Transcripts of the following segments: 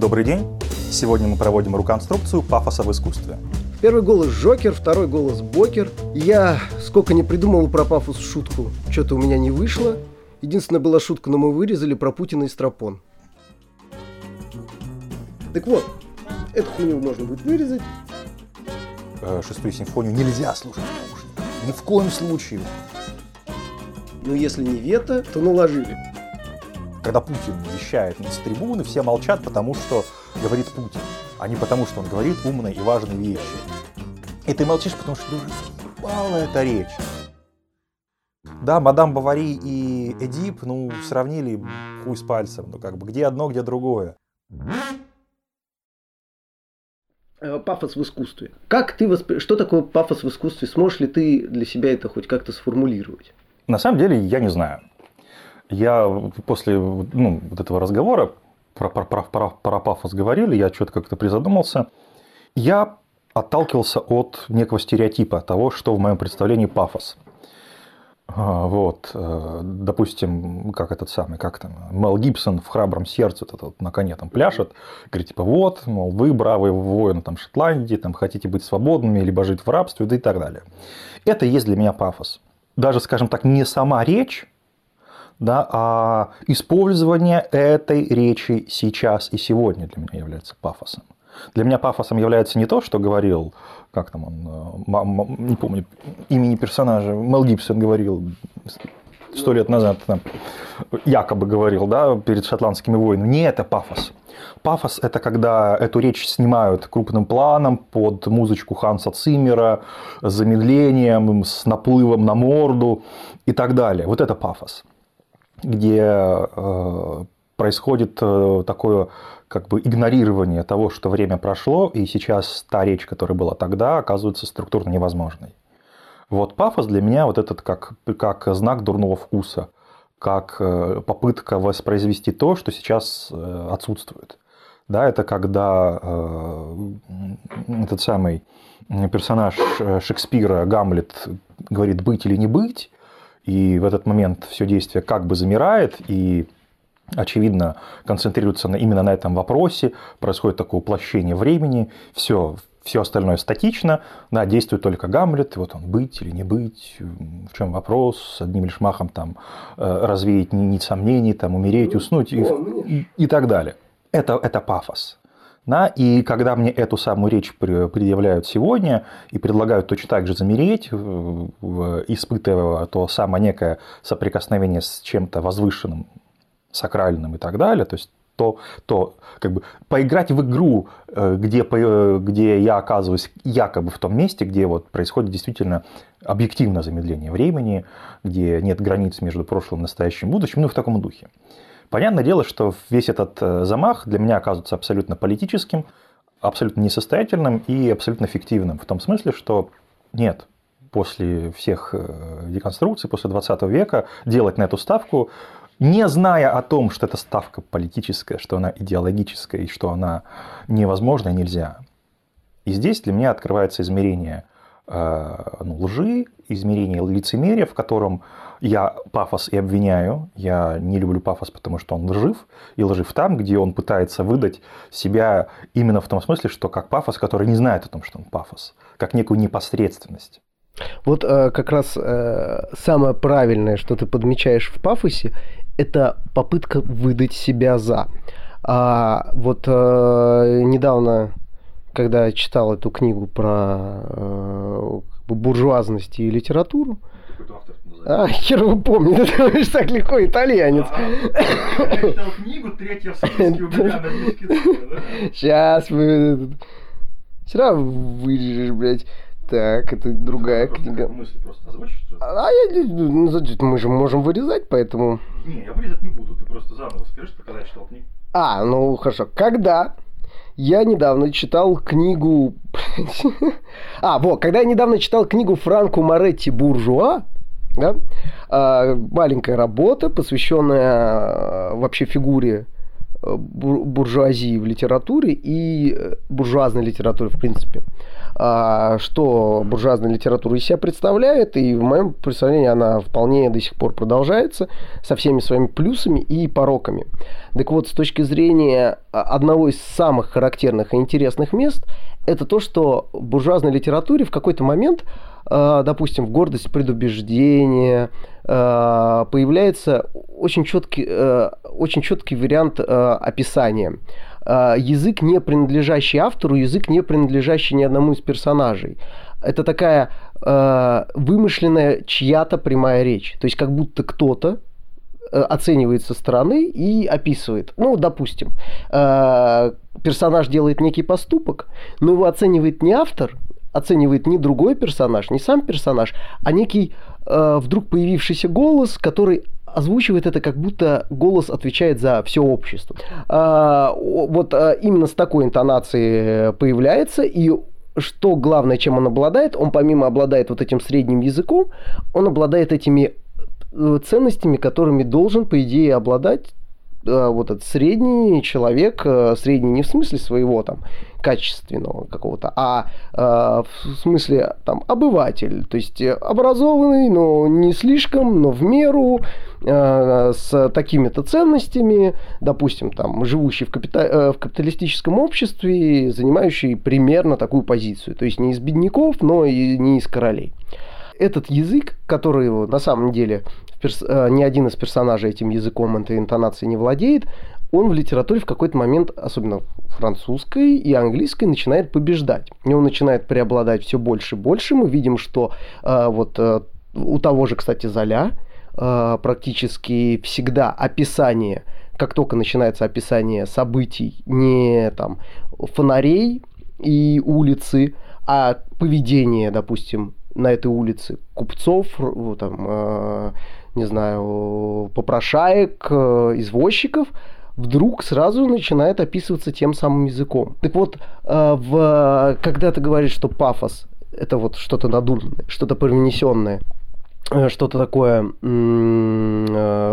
Добрый день. Сегодня мы проводим руконструкцию пафоса в искусстве. Первый голос Жокер, второй голос Бокер. Я сколько не придумал про пафос шутку, что-то у меня не вышло. Единственная была шутка, но мы вырезали про Путина и Стропон. Так вот, эту хуйню можно будет вырезать. Э, Шестую симфонию нельзя слушать. Ни в коем случае. Ну, если не вето, то наложили. Когда Путин вещает с трибуны, все молчат, потому что говорит Путин, а не потому, что он говорит умные и важные вещи. И ты молчишь, потому что уже заебала эта речь. Да, мадам Бавари и Эдип, ну, сравнили хуй с пальцем. Ну, как бы, где одно, где другое. Э, Пафос в искусстве. Как ты воспри... Что такое пафос в искусстве? Сможешь ли ты для себя это хоть как-то сформулировать? На самом деле, я не знаю. Я после ну, вот этого разговора про, про, про, про, про пафос говорили, я что-то как-то призадумался. Я отталкивался от некого стереотипа того, что в моем представлении пафос. А, Вот, э, допустим, как этот самый, как там, Мел Гибсон в «Храбром сердце» вот вот на коне там пляшет, говорит, типа, вот, мол, вы бравые воины там Шотландии, там хотите быть свободными, либо жить в рабстве, да и так далее. Это есть для меня пафос. Даже, скажем так, не сама речь, да, а использование этой речи сейчас и сегодня для меня является пафосом. Для меня пафосом является не то, что говорил, как там он, э, не помню имени персонажа, Мел Гибсон говорил сто лет назад, там, якобы говорил, да, перед шотландскими войнами. Не это пафос. Пафос – это когда эту речь снимают крупным планом под музычку Ханса Циммера, с замедлением, с наплывом на морду и так далее. Вот это пафос где э, происходит э, такое как бы игнорирование того, что время прошло, и сейчас та речь, которая была тогда, оказывается структурно невозможной. Вот пафос для меня вот этот как, как знак дурного вкуса, как э, попытка воспроизвести то, что сейчас э, отсутствует. Да, это когда э, этот самый персонаж Шекспира, Гамлет, говорит быть или не быть, и в этот момент все действие как бы замирает, и очевидно концентрируется на, именно на этом вопросе, происходит такое уплощение времени, все, все остальное статично, да, действует только Гамлет, вот он быть или не быть, в чем вопрос, с одним лишь махом там э, развеять нить сомнений, там умереть, уснуть и, и, и так далее. Это, это пафос. Да, и когда мне эту самую речь предъявляют сегодня и предлагают точно так же замереть, испытывая то самое некое соприкосновение с чем-то возвышенным, сакральным и так далее, то есть то, то как бы поиграть в игру, где, где я оказываюсь якобы в том месте, где вот происходит действительно объективное замедление времени, где нет границ между прошлым, настоящим, будущим, ну в таком духе. Понятное дело, что весь этот замах для меня оказывается абсолютно политическим, абсолютно несостоятельным и абсолютно фиктивным. В том смысле, что нет, после всех деконструкций, после 20 века делать на эту ставку, не зная о том, что эта ставка политическая, что она идеологическая и что она невозможна и нельзя. И здесь для меня открывается измерение ну, лжи, измерение лицемерия, в котором я пафос и обвиняю. Я не люблю пафос, потому что он лжив. И лжив там, где он пытается выдать себя именно в том смысле, что как пафос, который не знает о том, что он пафос. Как некую непосредственность. Вот э, как раз э, самое правильное, что ты подмечаешь в пафосе, это попытка выдать себя за. А вот э, недавно, когда я читал эту книгу про э, буржуазность и литературу, а, хер его помнит, так легко, итальянец. Я читал книгу «Третья в списке» у меня? Сейчас мы... Вчера вырежешь, блядь. Так, это другая книга. Озвучишь? А я, ну, мы же можем вырезать, поэтому... Не, я вырезать не буду, ты просто заново скажи, что когда я читал книгу. А, ну хорошо. Когда я недавно читал книгу... а, вот, когда я недавно читал книгу Франко Моретти «Буржуа», да? А, маленькая работа, посвященная вообще фигуре буржуазии в литературе и буржуазной литературе в принципе. А, что буржуазная литература из себя представляет, и в моем представлении она вполне до сих пор продолжается со всеми своими плюсами и пороками. Так вот, с точки зрения одного из самых характерных и интересных мест, это то, что в буржуазной литературе в какой-то момент, а, допустим, в гордость предубеждения, а, появляется очень четкий, очень четкий вариант описания. А, язык, не принадлежащий автору, язык, не принадлежащий ни одному из персонажей. Это такая вымышленная чья-то прямая речь. То есть как будто кто-то э, оценивает со стороны и описывает. Ну, допустим, персонаж делает некий поступок, но его оценивает не автор, оценивает не другой персонаж, не сам персонаж, а некий э, вдруг появившийся голос, который озвучивает это, как будто голос отвечает за все общество. А, вот а, именно с такой интонацией появляется, и что главное, чем он обладает, он помимо обладает вот этим средним языком, он обладает этими э, ценностями, которыми должен, по идее, обладать Э, вот этот средний человек, э, средний не в смысле своего там качественного какого-то, а э, в смысле там обыватель, то есть образованный, но не слишком, но в меру, с такими-то ценностями, допустим, там живущий в, капита... в капиталистическом обществе, занимающий примерно такую позицию, то есть не из бедняков, но и не из королей. Этот язык, который на самом деле перс... Э, ни один из персонажей этим языком, этой интонацией не владеет, он в литературе в какой-то момент, особенно французской и английской, начинает побеждать. И он начинает преобладать все больше и больше. Мы видим, что э, вот э, у того же, кстати, Золя э, практически всегда описание, как только начинается описание событий, не там фонарей и улицы, а поведение, допустим, на этой улице купцов, там, э, не знаю, попрошаек, э, извозчиков, вдруг сразу начинает описываться тем самым языком. Так вот, э, в, когда ты говоришь, что пафос это вот что-то надуманное, что-то привнесенное, э, что-то такое,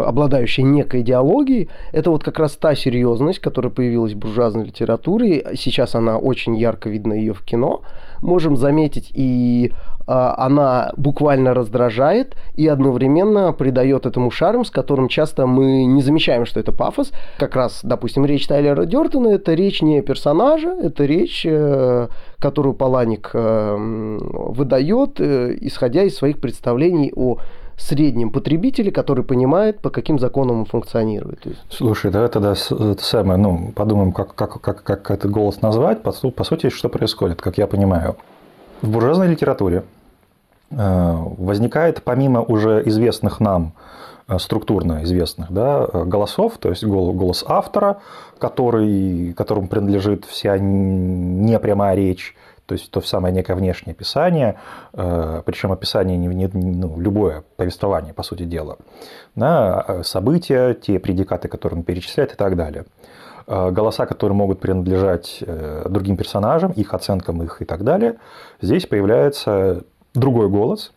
обладающее некой идеологией, это вот как раз та серьезность, которая появилась в буржуазной литературе. Сейчас она очень ярко видна ее в кино. Можем заметить и а, она буквально раздражает и одновременно придает этому шарм, с которым часто мы не замечаем, что это пафос. Как раз, допустим, речь Тайлера Дёртона – это речь не персонажа, это речь, э, которую Паланик э, выдает, э, исходя из своих представлений о среднем потребителе, который понимает, по каким законам он функционирует. Слушай, давай тогда это самое, ну, подумаем, как, как, как, как этот голос назвать. По, по сути, что происходит, как я понимаю. В буржуазной литературе Э, возникает помимо уже известных нам э, структурно известных да, голосов, то есть голос автора, который, которому принадлежит вся непрямая речь, то есть то самое некое внешнее описание, э, причем описание не, не ну, любое повествование, по сути дела, да, события, те предикаты, которые он перечисляет и так далее. Голоса, которые могут принадлежать другим персонажам, их оценкам их и так далее, здесь появляется другой голос,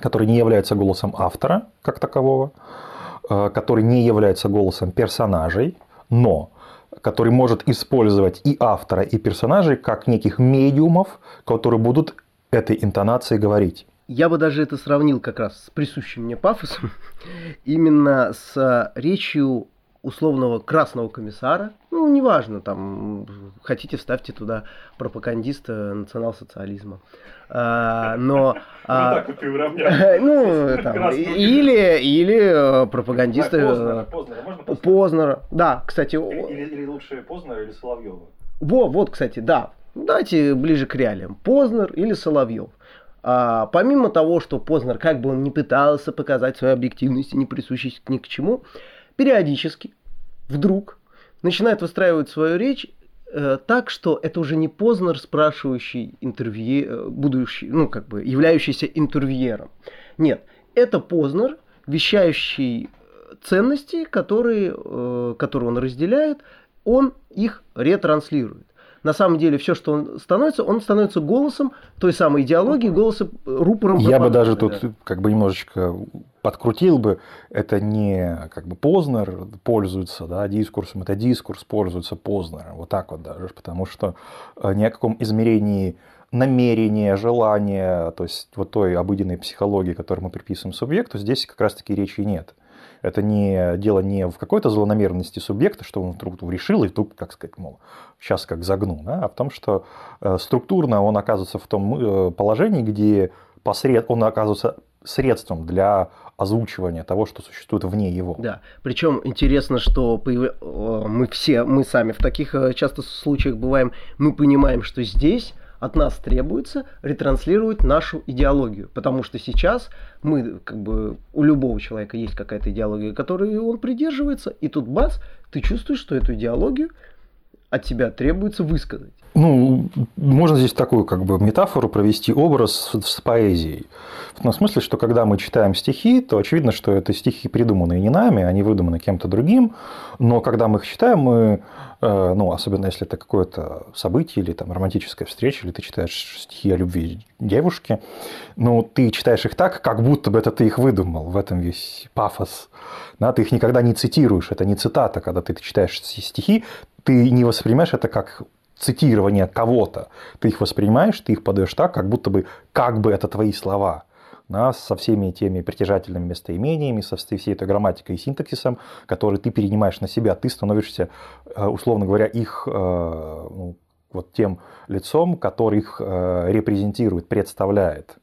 который не является голосом автора как такового, э, который не является голосом персонажей, но который может использовать и автора, и персонажей как неких медиумов, которые будут этой интонацией говорить. Я бы даже это сравнил как раз с присущим мне пафосом, именно с речью условного красного комиссара, ну, неважно, там, хотите, вставьте туда пропагандиста национал-социализма. А, но... А, ну, там, или, или э, пропагандисты... Познера, Познера, Познера, да, кстати... Или, или лучше Познера или Соловьева. Во, вот, кстати, да. Давайте ближе к реалиям. Познер или Соловьев. А, помимо того, что Познер, как бы он ни пытался показать свою объективность и не присущесть ни к чему, периодически, вдруг, начинает выстраивать свою речь э, так, что это уже не Познер, спрашивающий интервью, э, будущий, ну, как бы, являющийся интервьюером. Нет, это Познер, вещающий э, ценности, которые, э, которые он разделяет, он их ретранслирует. На самом деле все, что он становится, он становится голосом той самой идеологии, голосом, рупором. Я бы даже тут да. как бы немножечко подкрутил бы, это не как бы Познер пользуется да, дискурсом, это дискурс пользуется Познером, вот так вот даже, потому что э, ни о каком измерении намерения, желания, то есть вот той обыденной психологии, которую мы приписываем субъекту, здесь как раз-таки речи нет. Это не дело не в какой-то злонамеренности субъекта, что он вдруг решил и тут, как сказать, мол, сейчас как загну, да, а в том, что э, структурно он оказывается в том э, положении, где посред... он оказывается средством для озвучивания того, что существует вне его. Да, причем интересно, что появ... мы все, мы сами в таких э, часто случаях бываем, мы понимаем, что здесь от нас требуется ретранслировать нашу идеологию. Потому что сейчас мы, как бы, у любого человека есть какая-то идеология, которой он придерживается, и тут бац, ты чувствуешь, что эту идеологию от тебя требуется высказать. Ну, можно здесь такую как бы метафору провести образ с, поэзией. В том смысле, что когда мы читаем стихи, то очевидно, что это стихи придуманные не нами, они выдуманы кем-то другим, но когда мы их читаем, мы, э, ну, особенно если это какое-то событие или там романтическая встреча, или ты читаешь стихи о любви девушки, ну, ты читаешь их так, как будто бы это ты их выдумал, в этом весь пафос. Да, ты их никогда не цитируешь, это не цитата, когда ты читаешь стихи, ты не воспринимаешь это как цитирование кого-то. Ты их воспринимаешь, ты их подаешь так, как будто бы, как бы это твои слова. Да, со всеми теми притяжательными местоимениями, со всей этой грамматикой и синтаксисом, которые ты перенимаешь на себя, ты становишься, э, условно говоря, их э, ну, вот тем лицом, который их э, репрезентирует, представляет.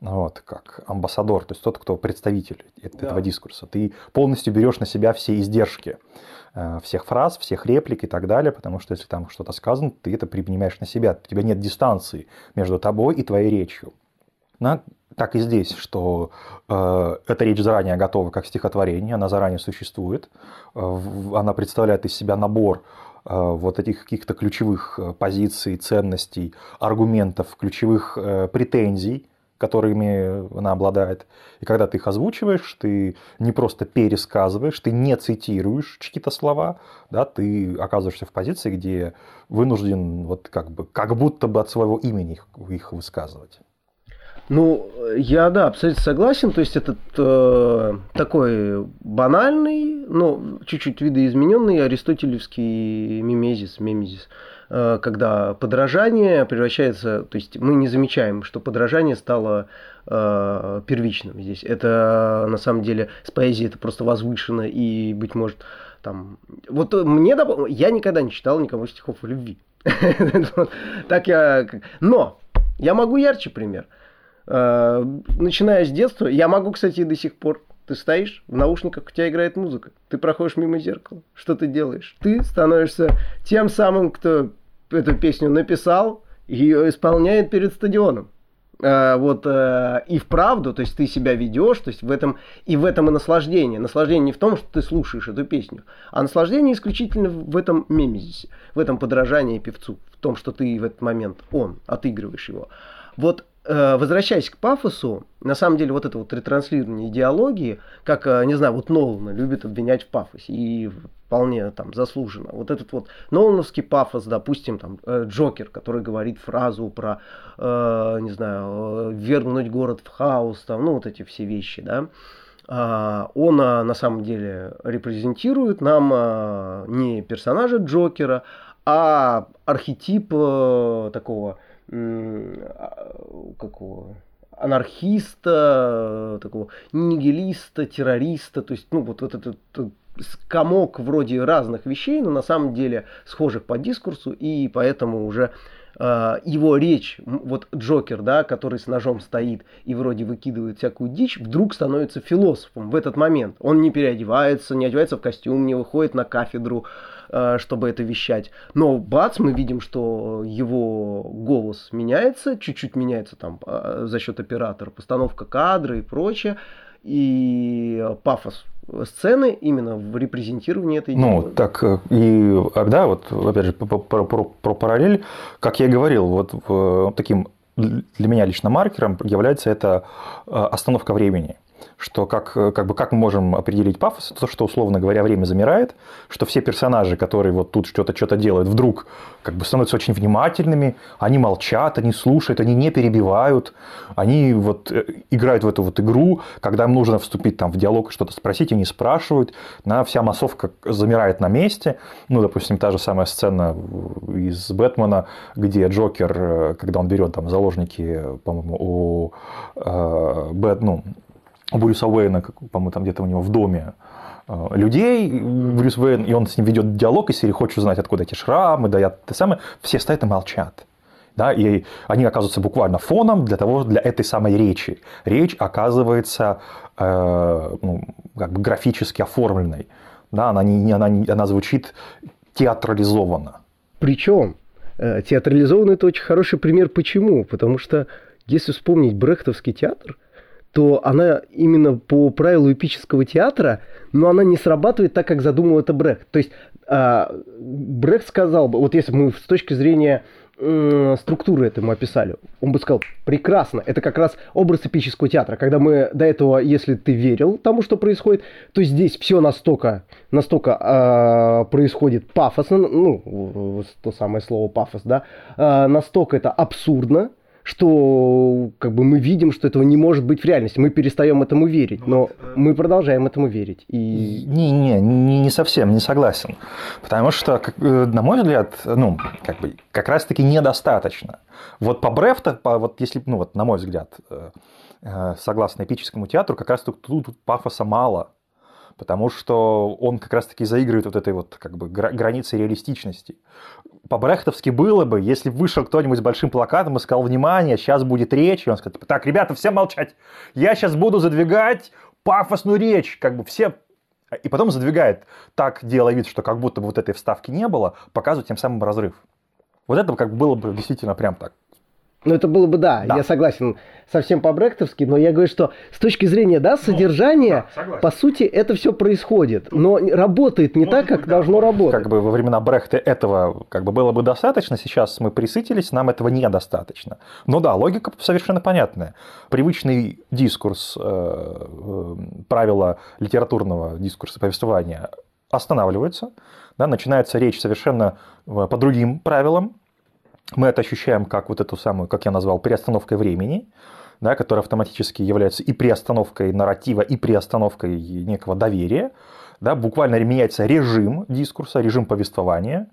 Вот, как амбассадор, то есть тот, кто представитель этого да. дискурса. Ты полностью берешь на себя все издержки. Э, всех фраз, всех реплик и так далее, потому что если там что-то сказано, ты это принимаешь на себя. У тебя нет дистанции между тобой и твоей речью. Но так и здесь, что э, эта речь заранее готова как стихотворение, она заранее существует, э, она представляет из себя набор э, вот этих каких-то ключевых э, позиций, ценностей, аргументов, ключевых э, претензий, которыми она обладает. И когда ты их озвучиваешь, ты не просто пересказываешь, ты не цитируешь чьи-то слова, да, ты оказываешься в позиции, где вынужден вот как бы, как будто бы от своего имени их, их высказывать. Ну, я, да, абсолютно согласен. То есть, этот э, такой банальный, но чуть-чуть видоизмененный аристотелевский мимезис, мемезис. Э, когда подражание превращается, то есть мы не замечаем, что подражание стало э, первичным здесь. Это на самом деле с поэзией это просто возвышено и, быть может, там... Вот мне, я никогда не читал никому стихов о любви. Так я... Но я могу ярче пример. Э, начиная с детства, я могу, кстати, до сих пор ты стоишь, в наушниках у тебя играет музыка. Ты проходишь мимо зеркала. Что ты делаешь? Ты становишься тем самым, кто эту песню написал, ее исполняет перед стадионом. А, вот э, и вправду, то есть ты себя ведешь, то есть в этом и в этом и наслаждение. Наслаждение не в том, что ты слушаешь эту песню, а наслаждение исключительно в этом мемезисе, в этом подражании певцу, в том, что ты в этот момент он отыгрываешь его. Вот возвращаясь к пафосу, на самом деле вот это вот ретранслирование идеологии, как, э, не знаю, вот Нолана любит обвинять в пафосе, и вполне там заслуженно. Вот этот вот Нолановский пафос, допустим, там э, Джокер, который говорит фразу про, э, не знаю, вернуть город в хаос, там, ну вот эти все вещи, да, а, он на самом деле репрезентирует нам не персонажа Джокера, а архетип такого какого? Анархиста, такого нигилиста, террориста, то есть, ну, вот, вот этот комок вроде разных вещей, но на самом деле схожих по дискурсу, и поэтому уже э, его речь, вот Джокер, да, который с ножом стоит и вроде выкидывает всякую дичь, вдруг становится философом в этот момент. Он не переодевается, не одевается в костюм, не выходит на кафедру, Э, чтобы это вещать. Но бац, мы видим, что его голос меняется, чуть-чуть меняется там э, за счет оператора, постановка кадра и прочее. И пафос сцены именно в репрезентировании этой Ну, идеи. так э, и да, вот опять же про, про, про, про параллель, как я и говорил, вот таким для меня лично маркером является это остановка времени. Что как, как, бы, как мы можем определить пафос, то, что, условно говоря, время замирает, что все персонажи, которые вот тут что-то что делают, вдруг как бы становятся очень внимательными, они молчат, они слушают, они не перебивают, они вот э, играют в эту вот игру, когда им нужно вступить там в диалог и что-то спросить, они спрашивают, на вся массовка замирает на месте, ну, допустим, та же самая сцена из Бэтмена, где Джокер, э, когда он берет там заложники, по-моему, у э, Бэт, ну, у Брюса Уэйна, по-моему, там где-то у него в доме э, людей, Брюс Уэйн, и он с ним ведет диалог, и серии хочет узнать, откуда эти шрамы, да, я, ты самое, все стоят и молчат. Да, и они оказываются буквально фоном для того, для этой самой речи. Речь оказывается э, ну, как бы графически оформленной. Да, она, не, она, она звучит театрализованно. Причем э, театрализованно это очень хороший пример. Почему? Потому что если вспомнить брехтовский театр – то она именно по правилу эпического театра, но она не срабатывает так, как задумал это Брехт. То есть а, Брехт сказал бы, вот если мы с точки зрения структуры этому описали, он бы сказал, прекрасно, это как раз образ эпического театра, когда мы до этого, если ты верил тому, что происходит, то здесь все настолько, настолько э, происходит пафосно, ну, то самое слово пафос, да, э, настолько это абсурдно, что как бы мы видим, что этого не может быть в реальности. Мы перестаем этому верить, но мы продолжаем этому верить. И... Не, не, не, не совсем, не согласен. Потому что, э, на мой взгляд, ну, как бы, как раз-таки недостаточно. Вот по Брефта, по, вот если, ну, вот, на мой взгляд, э, э, согласно эпическому театру, как раз тут, тут пафоса мало потому что он как раз-таки заигрывает вот этой вот как бы границей реалистичности. По-брехтовски было бы, если вышел кто-нибудь с большим плакатом и сказал, внимание, сейчас будет речь, и он сказал, так, ребята, все молчать, я сейчас буду задвигать пафосную речь, как бы все и потом задвигает так, делая вид, что как будто бы вот этой вставки не было, показывает тем самым разрыв. Вот это как было бы действительно прям так ну, это было бы, да, да. я согласен совсем по-брехтовски, но я говорю, что с точки зрения, да, ну, содержания, ну, да, по сути, это все происходит, но работает не Может так, как быть, должно да. работать. Как бы во времена Брехта этого как бы было бы достаточно, сейчас мы присытились, нам этого недостаточно. Но да, логика совершенно понятная. Привычный дискурс, э, э, правила литературного дискурса повествования останавливаются, да, начинается речь совершенно э, по другим правилам, мы это ощущаем как вот эту самую, как я назвал, переостановкой времени, да, которая автоматически является и приостановкой нарратива, и приостановкой некого доверия. Да, буквально меняется режим дискурса, режим повествования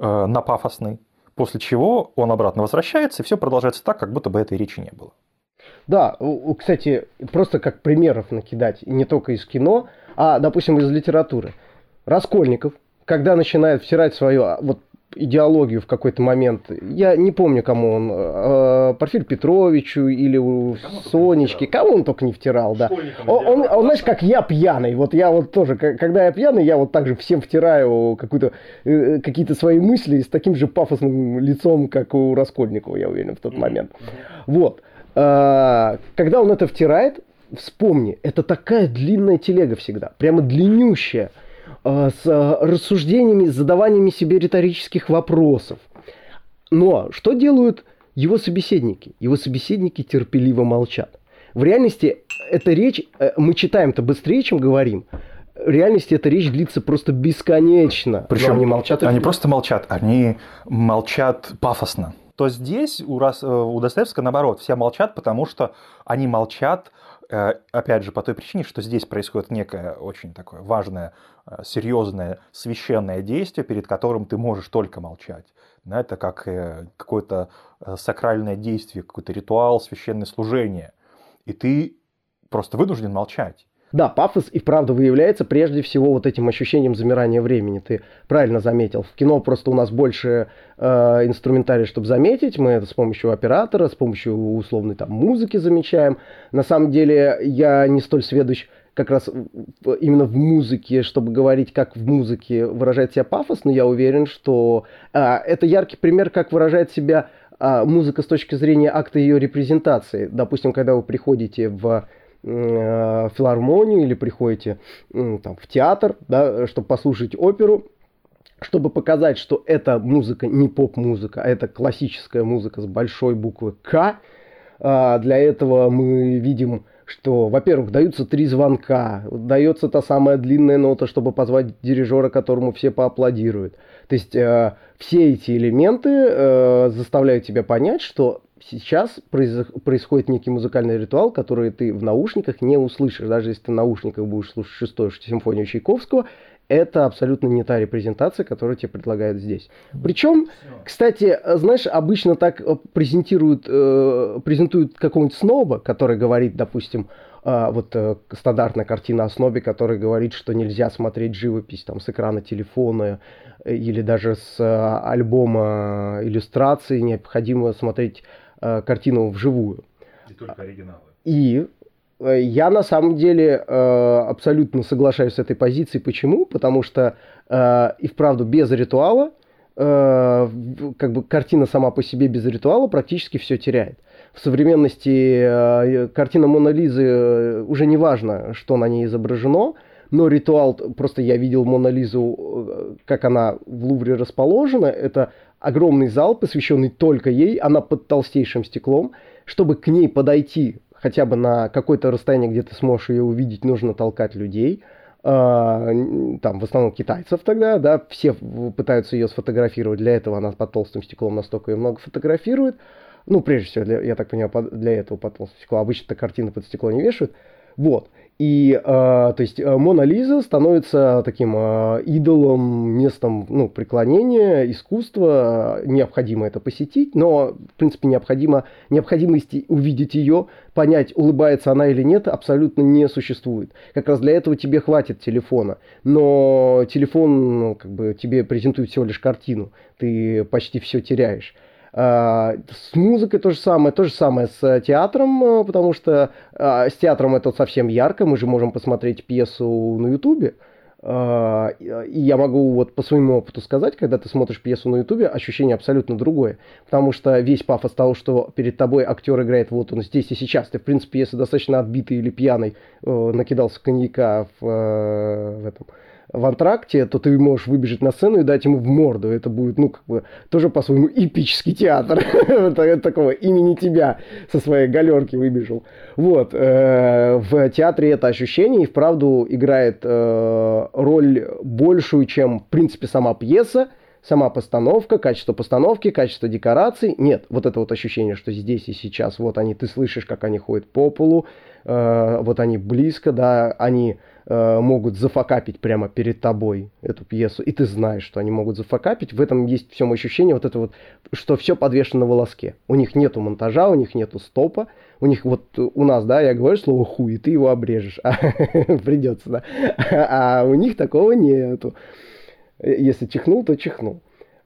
э, на пафосный, после чего он обратно возвращается, и все продолжается так, как будто бы этой речи не было. Да, кстати, просто как примеров накидать, не только из кино, а, допустим, из литературы. Раскольников, когда начинает втирать свое а, вот идеологию в какой-то момент. Я не помню, кому он. Э, Порфирь Петровичу или у кому Сонечки. Кому он только не втирал, да. Он, он, он, знаешь, как я пьяный. Вот я вот тоже, когда я пьяный, я вот так же всем втираю какую-то, э, какие-то свои мысли с таким же пафосным лицом, как у Раскольникова, я уверен, в тот момент. Вот. Э, когда он это втирает, вспомни, это такая длинная телега всегда. Прямо длиннющая. Э, с э, рассуждениями, с задаваниями себе риторических вопросов. Но что делают его собеседники? Его собеседники терпеливо молчат. В реальности эта речь, э, мы читаем-то быстрее, чем говорим. В реальности эта речь длится просто бесконечно. Причем они молчат. Они просто молчат, они молчат пафосно. То здесь у, Рас, у Достоевского наоборот, все молчат, потому что они молчат Э, опять же, по той причине, что здесь происходит некое очень такое важное, э, серьезное, священное действие, перед которым ты можешь только молчать. Это как э, какое-то сакральное действие, какой-то ритуал, священное служение. И ты просто вынужден молчать. Да, пафос и вправду выявляется прежде всего вот этим ощущением замирания времени. Ты правильно заметил. В кино просто у нас больше э, инструментарий, чтобы заметить. Мы это с помощью оператора, с помощью условной там музыки замечаем. На самом деле я не столь сведущ как раз именно в музыке, чтобы говорить, как в музыке выражает себя пафос, но я уверен, что э, это яркий пример, как выражает себя э, музыка с точки зрения акта ее репрезентации. Допустим, когда вы приходите в Э, филармонию или приходите там, в театр, да, чтобы послушать оперу, чтобы показать, что эта музыка не поп-музыка, а это классическая музыка с большой буквы К. А для этого мы видим что, во-первых, даются три звонка, дается та самая длинная нота, чтобы позвать дирижера, которому все поаплодируют. То есть э, все эти элементы э, заставляют тебя понять, что сейчас произ... происходит некий музыкальный ритуал, который ты в наушниках не услышишь. Даже если ты в наушниках будешь слушать шестую симфонию Чайковского, это абсолютно не та репрезентация, которую тебе предлагают здесь. Причем, кстати, знаешь, обычно так э, презентируют, э, презентуют какого-нибудь сноба, который говорит, допустим, э, вот э, стандартная картина о снобе, который говорит, что нельзя смотреть живопись там с экрана телефона э, или даже с э, альбома иллюстрации, необходимо смотреть э, картину вживую. И только оригиналы. И Э, я на самом деле э, абсолютно соглашаюсь с этой позицией. Почему? Потому что э, и вправду без ритуала, как бы картина сама по себе без ритуала практически все теряет. В современности картина Мона Лизы уже не важно, что на ней изображено, но ритуал, просто я видел Мона Лизу, как она в Лувре расположена, это огромный зал, посвященный только ей, она под толстейшим стеклом, чтобы к ней подойти хотя бы на какое-то расстояние, где ты сможешь ее увидеть, нужно толкать людей. А, там в основном китайцев тогда, да, все пытаются ее сфотографировать, для этого она под толстым стеклом настолько ее много фотографирует. Ну, прежде всего, для, я так понимаю, для этого под толстым стеклом. Обычно-то картины под стекло не вешают. Вот. И, э, то есть, э, Мона Лиза становится таким э, идолом, местом ну, преклонения, искусства. Необходимо это посетить, но, в принципе, необходимо, необходимости увидеть ее, понять, улыбается она или нет, абсолютно не существует. Как раз для этого тебе хватит телефона. Но телефон ну, как бы, тебе презентует всего лишь картину. Ты почти все теряешь. А, с музыкой то же самое, то же самое с театром, э, потому что а, с театром это совсем ярко, мы же можем посмотреть пьесу на ютубе, а, и я могу вот по своему опыту сказать, когда ты смотришь пьесу на ютубе, ощущение абсолютно другое. Потому что весь пафос того, что перед тобой актер играет вот он здесь и сейчас. Ты, в принципе, если достаточно отбитый или пьяный, э, накидался коньяка в, э, в этом в антракте, то ты можешь выбежать на сцену и дать ему в морду. Это будет, ну, как бы, тоже по-своему эпический театр. Такого имени тебя со своей галерки выбежал. Вот. Э, в театре это ощущение и вправду играет э, роль большую, чем, в принципе, сама пьеса, сама постановка, качество постановки, качество декораций. Нет, вот это вот ощущение, что здесь и сейчас, вот они, ты слышишь, как они ходят по полу, э, вот они близко, да, они Э, могут зафакапить прямо перед тобой эту пьесу, и ты знаешь, что они могут зафакапить. В этом есть всем ощущение вот это вот, что все подвешено на волоске. У них нету монтажа, у них нету стопа, у них вот у нас, да, я говорю слово хуй, и ты его обрежешь, придется, да, а у них такого нету. Если чихнул, то чихнул.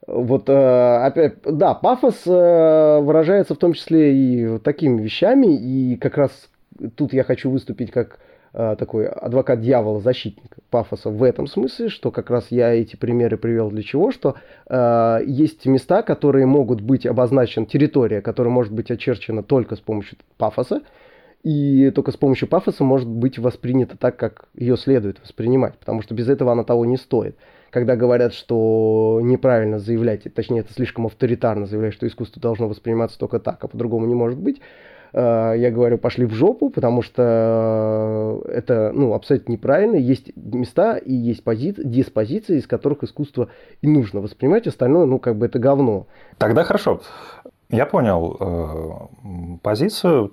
Вот э, опять, да, пафос э, выражается в том числе и такими вещами, и как раз тут я хочу выступить как Э, такой адвокат дьявола, защитник пафоса в этом смысле, что как раз я эти примеры привел для чего, что э, есть места, которые могут быть обозначены, территория, которая может быть очерчена только с помощью пафоса, и только с помощью пафоса может быть воспринята так, как ее следует воспринимать, потому что без этого она того не стоит. Когда говорят, что неправильно заявлять, точнее, это слишком авторитарно заявлять, что искусство должно восприниматься только так, а по-другому не может быть, Э, я говорю, пошли в жопу, потому что э, это ну, абсолютно неправильно. Есть места и есть пози... диспозиции, из которых искусство и нужно воспринимать, остальное, ну, как бы это говно. Тогда хорошо. Я понял э, позицию,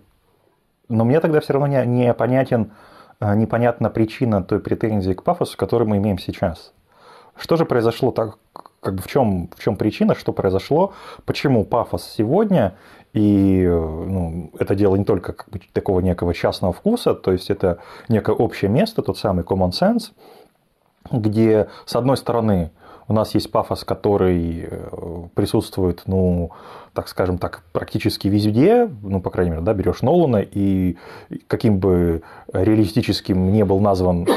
но мне тогда все равно не, не понятен, э, непонятна причина той претензии к пафосу, которую мы имеем сейчас. Что же произошло так, как бы в чем, в чем причина, что произошло, почему пафос сегодня и ну, это дело не только как бы, такого некого частного вкуса, то есть это некое общее место, тот самый common sense, где, с одной стороны, у нас есть пафос, который э, присутствует, ну, так скажем так, практически везде, ну, по крайней мере, да, берешь Нолана, и каким бы реалистическим не был назван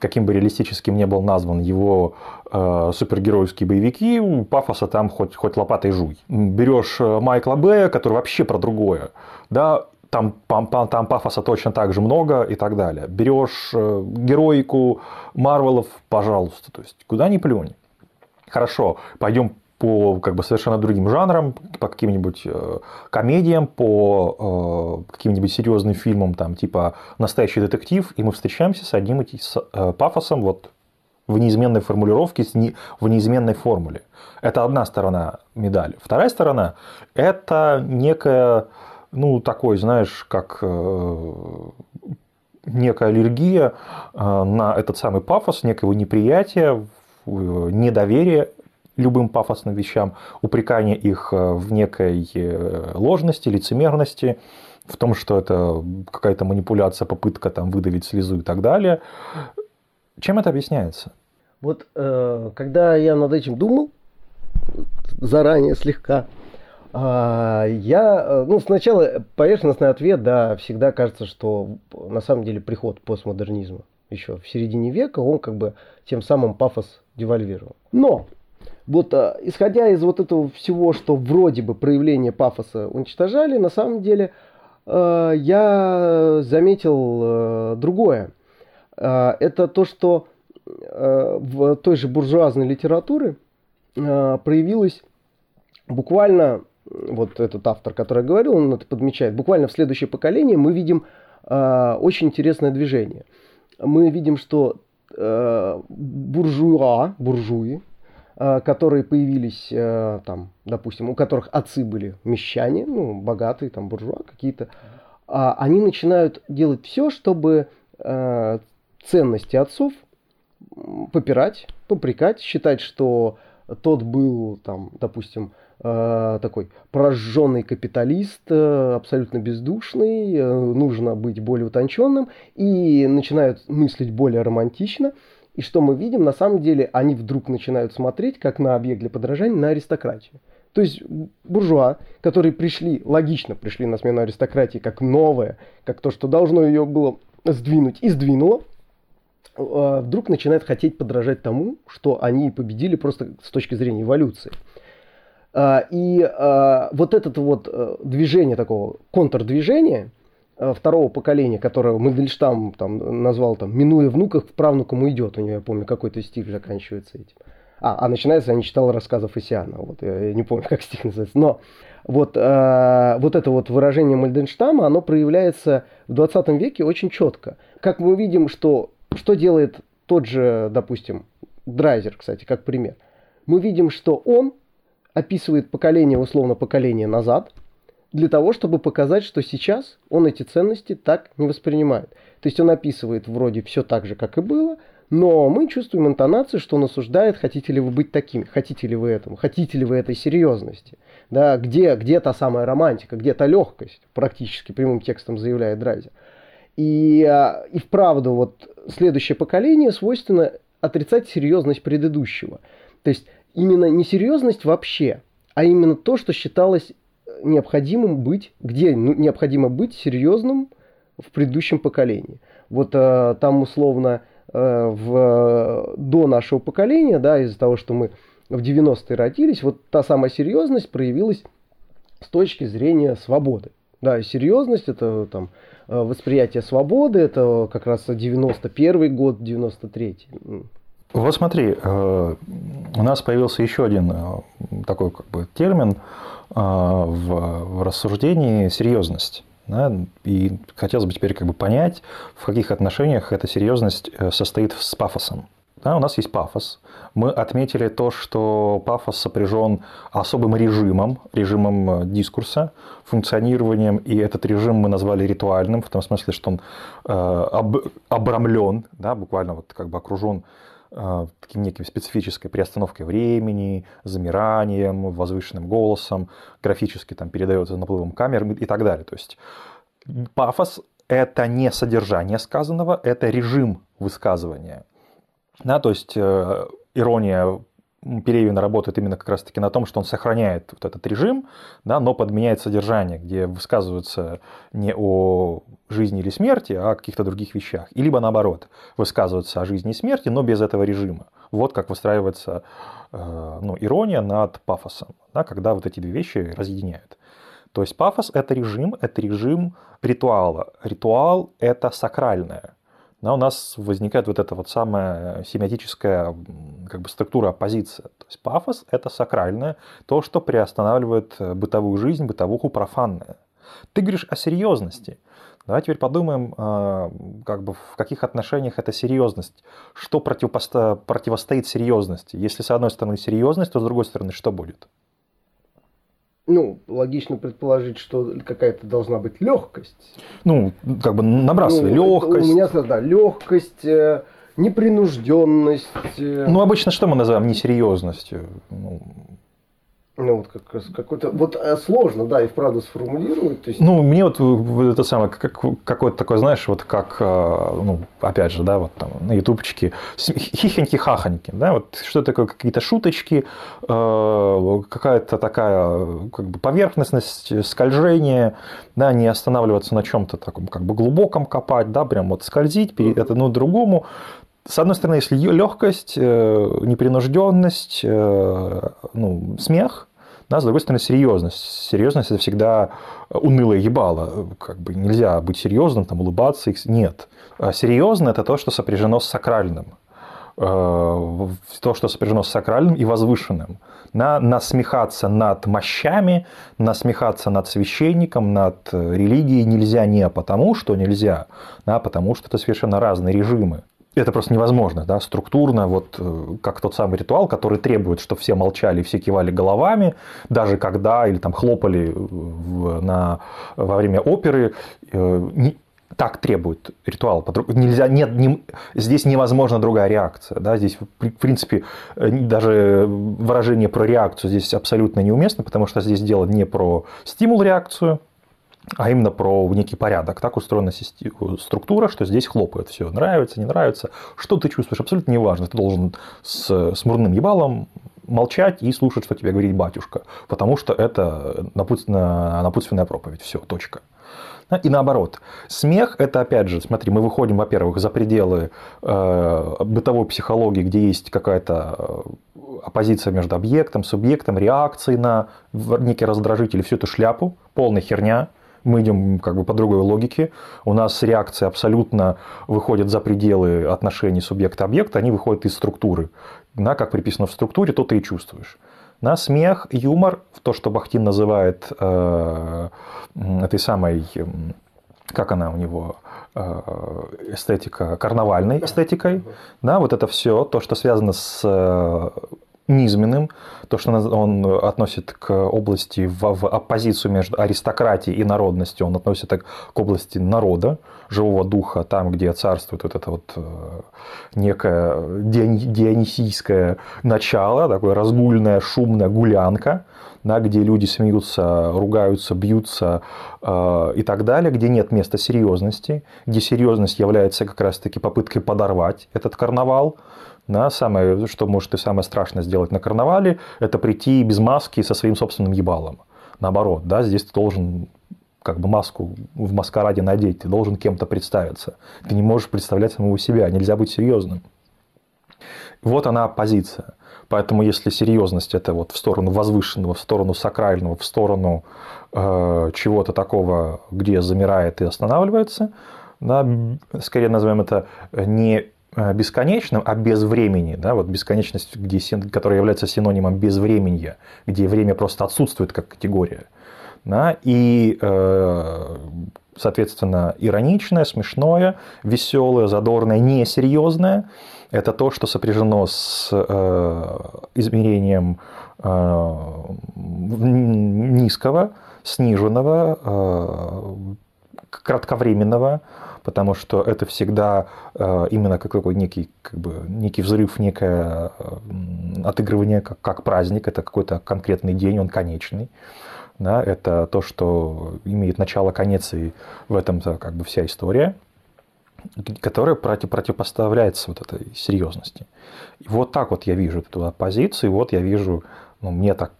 каким бы реалистическим не был назван его э, супергеройские боевики, пафоса там хоть, хоть лопатой жуй. Берешь э, Майкла Бэя, который вообще про другое, да, там, там, там пафоса точно так же много и так далее. Берешь э, героику Марвелов, пожалуйста, то есть куда ни плюнь. Хорошо, пойдем по как бы совершенно другим жанрам, по каким-нибудь э, комедиям, по э, каким-нибудь серьезным фильмам, там, типа «Настоящий детектив», и мы встречаемся с одним этим с, э, пафосом вот в неизменной формулировке, в неизменной формуле. Это одна сторона медали. Вторая сторона – это некая, ну, такой, знаешь, как некая аллергия на этот самый пафос, некое неприятие, недоверие любым пафосным вещам, упрекание их в некой ложности, лицемерности, в том, что это какая-то манипуляция, попытка там выдавить слезу и так далее. Чем это объясняется? Вот э, когда я над этим думал, заранее слегка, э, я, э, ну, сначала поверхностный ответ, да, всегда кажется, что на самом деле приход постмодернизма еще в середине века, он как бы тем самым пафос девальвировал. Но вот э, исходя из вот этого всего, что вроде бы проявление пафоса уничтожали, на самом деле э, я заметил э, другое. Э, это то, что в той же буржуазной литературе проявилась буквально, вот этот автор, который говорил, он это подмечает, буквально в следующее поколение мы видим очень интересное движение. Мы видим, что буржуа, буржуи, которые появились, там, допустим, у которых отцы были мещане, ну, богатые, там, буржуа какие-то, а они начинают делать все, чтобы ценности отцов – попирать, попрекать, считать, что тот был, там, допустим, э, такой прожженный капиталист, э, абсолютно бездушный, э, нужно быть более утонченным, и начинают мыслить более романтично. И что мы видим? На самом деле они вдруг начинают смотреть, как на объект для подражания, на аристократию. То есть буржуа, которые пришли, логично пришли на смену аристократии как новое, как то, что должно ее было сдвинуть, и сдвинуло, Э, вдруг начинает хотеть подражать тому, что они победили просто с точки зрения эволюции. Э, и э, вот это вот движение такого, контрдвижения второго поколения, которое Мандельштам там назвал там «минуя внуках, к правнукам уйдет», у него, я помню, какой-то стих заканчивается этим. А, а начинается, я не читал рассказов Исиана, вот, я, я не помню, как стих называется. Но вот, э, вот это вот выражение Мальденштама, оно проявляется в 20 веке очень четко. Как мы видим, что что делает тот же, допустим, Драйзер, кстати, как пример? Мы видим, что он описывает поколение, условно, поколение назад, для того, чтобы показать, что сейчас он эти ценности так не воспринимает. То есть он описывает вроде все так же, как и было, но мы чувствуем интонацию, что он осуждает, хотите ли вы быть такими, хотите ли вы этому, хотите ли вы этой серьезности. Да, где, где та самая романтика, где та легкость, практически прямым текстом заявляет Драйзер. И, а, и вправду вот следующее поколение свойственно отрицать серьезность предыдущего. То есть именно не серьезность вообще, а именно то, что считалось необходимым быть, где ну, необходимо быть серьезным в предыдущем поколении. Вот э, там условно э, в, до нашего поколения, да, из-за того, что мы в 90-е родились, вот та самая серьезность проявилась с точки зрения свободы. Да, серьезность это там Э, восприятие свободы, это как раз 91 год, 93 вот смотри, э, у нас появился еще один э, такой как бы термин в рассуждении серьезность. Да? И хотелось бы теперь как бы понять, в каких отношениях эта серьезность состоит с пафосом. Да, у нас есть пафос. Мы отметили то, что пафос сопряжен особым режимом, режимом э, дискурса, функционированием, и этот режим мы назвали ритуальным, в том смысле, что он э, об, обрамлен, да, буквально вот как бы окружен э, таким неким специфической приостановкой времени, замиранием, возвышенным голосом, графически там передается наплывом камер и так далее. То есть пафос – это не содержание сказанного, это режим высказывания. Да, то есть э, ирония Пелевина работает именно как раз-таки на том, что он сохраняет вот этот режим, да, но подменяет содержание, где высказываются не о жизни или смерти, а о каких-то других вещах. И либо наоборот, высказываются о жизни и смерти, но без этого режима. Вот как выстраивается э, ну, ирония над пафосом, да, когда вот эти две вещи разъединяют. То есть пафос – это режим, это режим ритуала. Ритуал – это сакральное. Но у нас возникает вот эта вот самая семиотическая как бы, структура оппозиции. То есть пафос – это сакральное, то, что приостанавливает бытовую жизнь, бытовуху профанное. Ты говоришь о серьезности. Давай теперь подумаем, а, как бы в каких отношениях это серьезность. Что противопосто... противостоит серьезности? Если с одной стороны серьезность, то с другой стороны что будет? Ну, логично предположить, что какая-то должна быть легкость. Ну, как бы набрасывай ну, легкость. У меня, да, легкость, э, непринужденность. Э. Ну, обычно что мы называем несерьезностью? Ну, ну, вот как, какой-то, вот э, сложно, да, и вправду сформулировать. То есть... Ну, мне вот это самое, как, какое-то такое, знаешь, вот как, э, ну, опять же, да, вот там на ютубчике, хихоньки-хахоньки, да, вот что такое, какие-то шуточки, э, какая-то такая, как бы, поверхностность, скольжение, да, не останавливаться на чем-то таком, как бы, глубоком копать, да, прям вот скользить, перед это, ну, другому, с одной стороны, если легкость, непринужденность, ну, смех, да, с другой стороны, серьезность. Серьезность – это всегда унылое ебало. Как бы нельзя быть серьезным, там, улыбаться. Нет. А серьезно – это то, что сопряжено с сакральным. Э, то, что сопряжено с сакральным и возвышенным. На, насмехаться над мощами, насмехаться над священником, над э, религией нельзя не потому, что нельзя, а потому, что это совершенно разные режимы это просто невозможно, да, структурно, вот э, как тот самый ритуал, который требует, чтобы все молчали, все кивали головами, даже когда, или там хлопали в, на, во время оперы, э, не, так требует ритуал. Нельзя, нет, не, здесь невозможна другая реакция. Да? Здесь, в принципе, э, даже выражение про реакцию здесь абсолютно неуместно, потому что здесь дело не про стимул-реакцию, а именно про некий порядок. Так устроена структура, что здесь хлопает все. Нравится, не нравится. Что ты чувствуешь, абсолютно неважно. Ты должен с смурным ебалом молчать и слушать, что тебе говорит батюшка. Потому что это напутственная, проповедь. Все, точка. И наоборот. Смех – это, опять же, смотри, мы выходим, во-первых, за пределы э, бытовой психологии, где есть какая-то э, оппозиция между объектом, субъектом, реакцией на некий раздражитель, всю эту шляпу, полная херня – мы идем как бы по другой логике. У нас реакции абсолютно выходят за пределы отношений субъекта-объекта, они выходят из структуры. На, как приписано в структуре, то ты и чувствуешь. На смех, юмор, то, что Бахтин называет э, этой самой, как она у него, э, эстетика, карнавальной эстетикой, да, вот это все, то, что связано с э, низменным, то, что он относит к области в, в оппозицию между аристократией и народностью, он относит к области народа, живого духа, там, где царствует вот это вот э, некое дионисийское начало, такое разгульная, шумная гулянка, да, где люди смеются, ругаются, бьются э, и так далее, где нет места серьезности, где серьезность является как раз-таки попыткой подорвать этот карнавал, да, самое, что может и самое страшное сделать на карнавале, это прийти без маски со своим собственным ебалом. Наоборот, да, здесь ты должен как бы маску в маскараде надеть, ты должен кем-то представиться. Ты не можешь представлять самого себя, нельзя быть серьезным. Вот она позиция. Поэтому если серьезность это вот в сторону возвышенного, в сторону сакрального, в сторону э, чего-то такого, где замирает и останавливается, да, скорее назовем это не бесконечным, а без времени, да, вот бесконечность, где, которая является синонимом безвременья, где время просто отсутствует как категория. Да, и, э, соответственно, ироничное, смешное, веселое, задорное, несерьезное – это то, что сопряжено с э, измерением низкого, сниженного, кратковременного, потому что это всегда э, именно как такой некий, как бы, некий взрыв, некое отыгрывание как, как праздник, это какой-то конкретный день, он конечный. Да, это то, что имеет начало, конец, и в этом как бы вся история, которая против, противопоставляется вот этой серьезности. И вот так вот я вижу эту оппозицию, вот я вижу, ну, мне так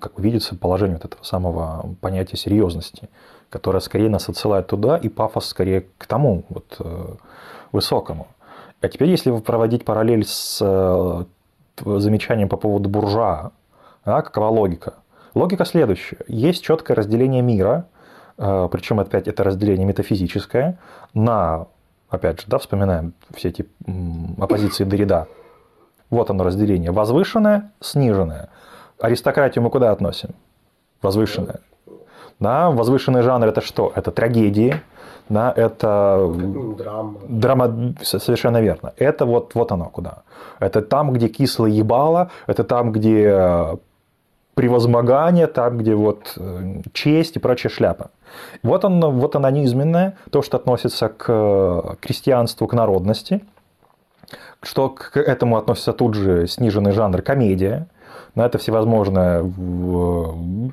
как видится положение вот этого самого понятия серьезности которая скорее нас отсылает туда, и пафос скорее к тому вот, э, высокому. А теперь, если проводить параллель с э, замечанием по поводу буржуа, да, какова логика? Логика следующая. Есть четкое разделение мира, э, причем опять это разделение метафизическое, на опять же, да, вспоминаем все эти оппозиции Дорида. Вот оно разделение. Возвышенное, сниженное. Аристократию мы куда относим? Возвышенное. Да, возвышенный жанр это что? Это трагедии, да, это драма. драма, совершенно верно. Это вот, вот оно куда. Это там, где кисло ебало, это там, где превозмогание, там, где вот э, честь и прочая шляпа. Вот, он, вот она низменная, то, что относится к крестьянству, к народности, что к этому относится тут же сниженный жанр комедия, но это всевозможные